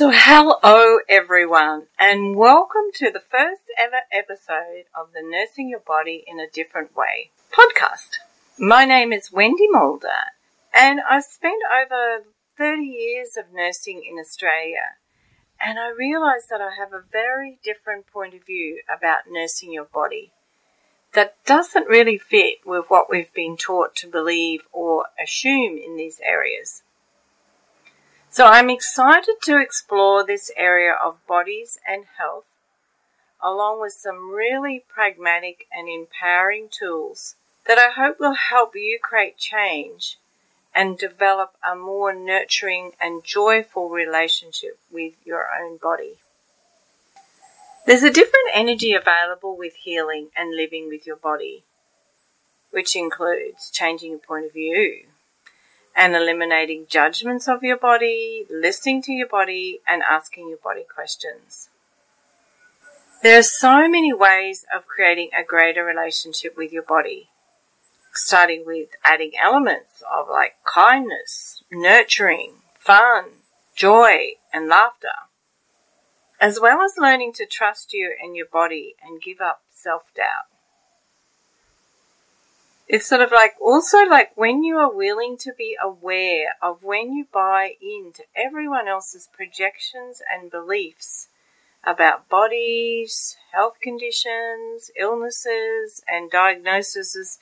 So, hello everyone, and welcome to the first ever episode of the Nursing Your Body in a Different Way podcast. My name is Wendy Mulder, and I've spent over 30 years of nursing in Australia, and I realise that I have a very different point of view about nursing your body that doesn't really fit with what we've been taught to believe or assume in these areas. So I'm excited to explore this area of bodies and health, along with some really pragmatic and empowering tools that I hope will help you create change and develop a more nurturing and joyful relationship with your own body. There's a different energy available with healing and living with your body, which includes changing your point of view, and eliminating judgments of your body, listening to your body, and asking your body questions. There are so many ways of creating a greater relationship with your body, starting with adding elements of like kindness, nurturing, fun, joy, and laughter, as well as learning to trust you and your body and give up self doubt. It's sort of like also like when you are willing to be aware of when you buy into everyone else's projections and beliefs about bodies, health conditions, illnesses, and diagnoses,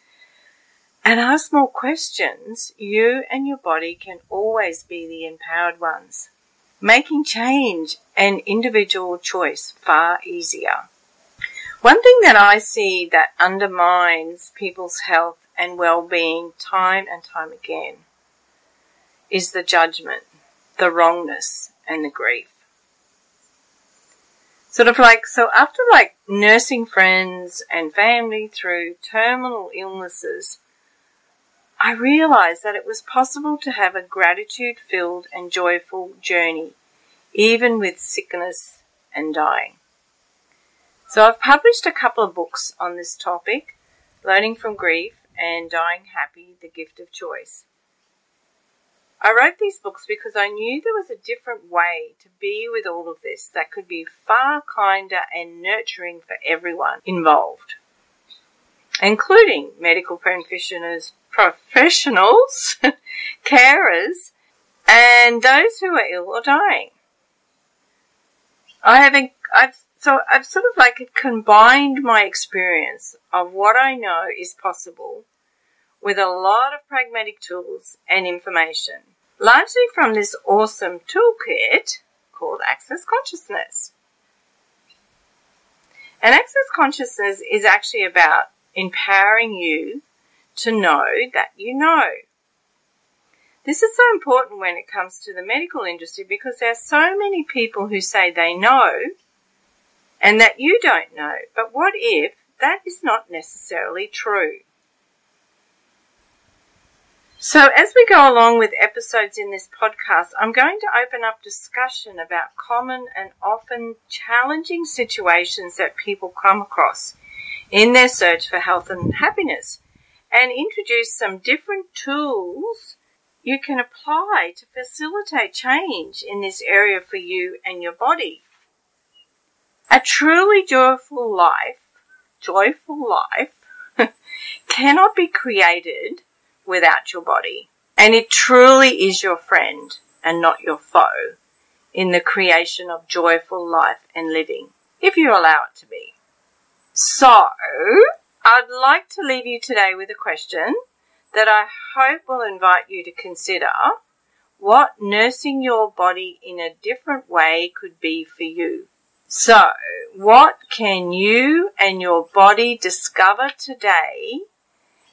and ask more questions, you and your body can always be the empowered ones, making change and individual choice far easier. One thing that I see that undermines people's health and well-being time and time again is the judgment, the wrongness, and the grief. Sort of like, so after like nursing friends and family through terminal illnesses, I realized that it was possible to have a gratitude filled and joyful journey, even with sickness and dying. So I've published a couple of books on this topic, Learning from Grief and Dying Happy, The Gift of Choice. I wrote these books because I knew there was a different way to be with all of this that could be far kinder and nurturing for everyone involved, including medical practitioners, professionals, carers, and those who are ill or dying. I have I've so I've sort of like combined my experience of what I know is possible with a lot of pragmatic tools and information, largely from this awesome toolkit called Access Consciousness. And Access Consciousness is actually about empowering you to know that you know. This is so important when it comes to the medical industry because there are so many people who say they know and that you don't know. But what if that is not necessarily true? So, as we go along with episodes in this podcast, I'm going to open up discussion about common and often challenging situations that people come across in their search for health and happiness and introduce some different tools you can apply to facilitate change in this area for you and your body. A truly joyful life, joyful life, cannot be created without your body. And it truly is your friend and not your foe in the creation of joyful life and living, if you allow it to be. So, I'd like to leave you today with a question that I hope will invite you to consider what nursing your body in a different way could be for you. So, what can you and your body discover today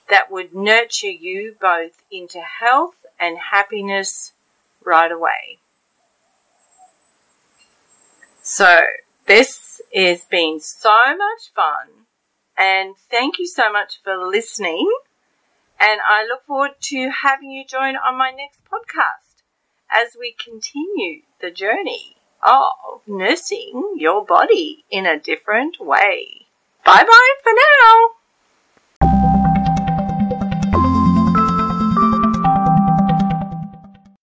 that would nurture you both into health and happiness right away? So, this has been so much fun and thank you so much for listening. And I look forward to having you join on my next podcast as we continue the journey of nursing your body in a different way. Bye bye for now.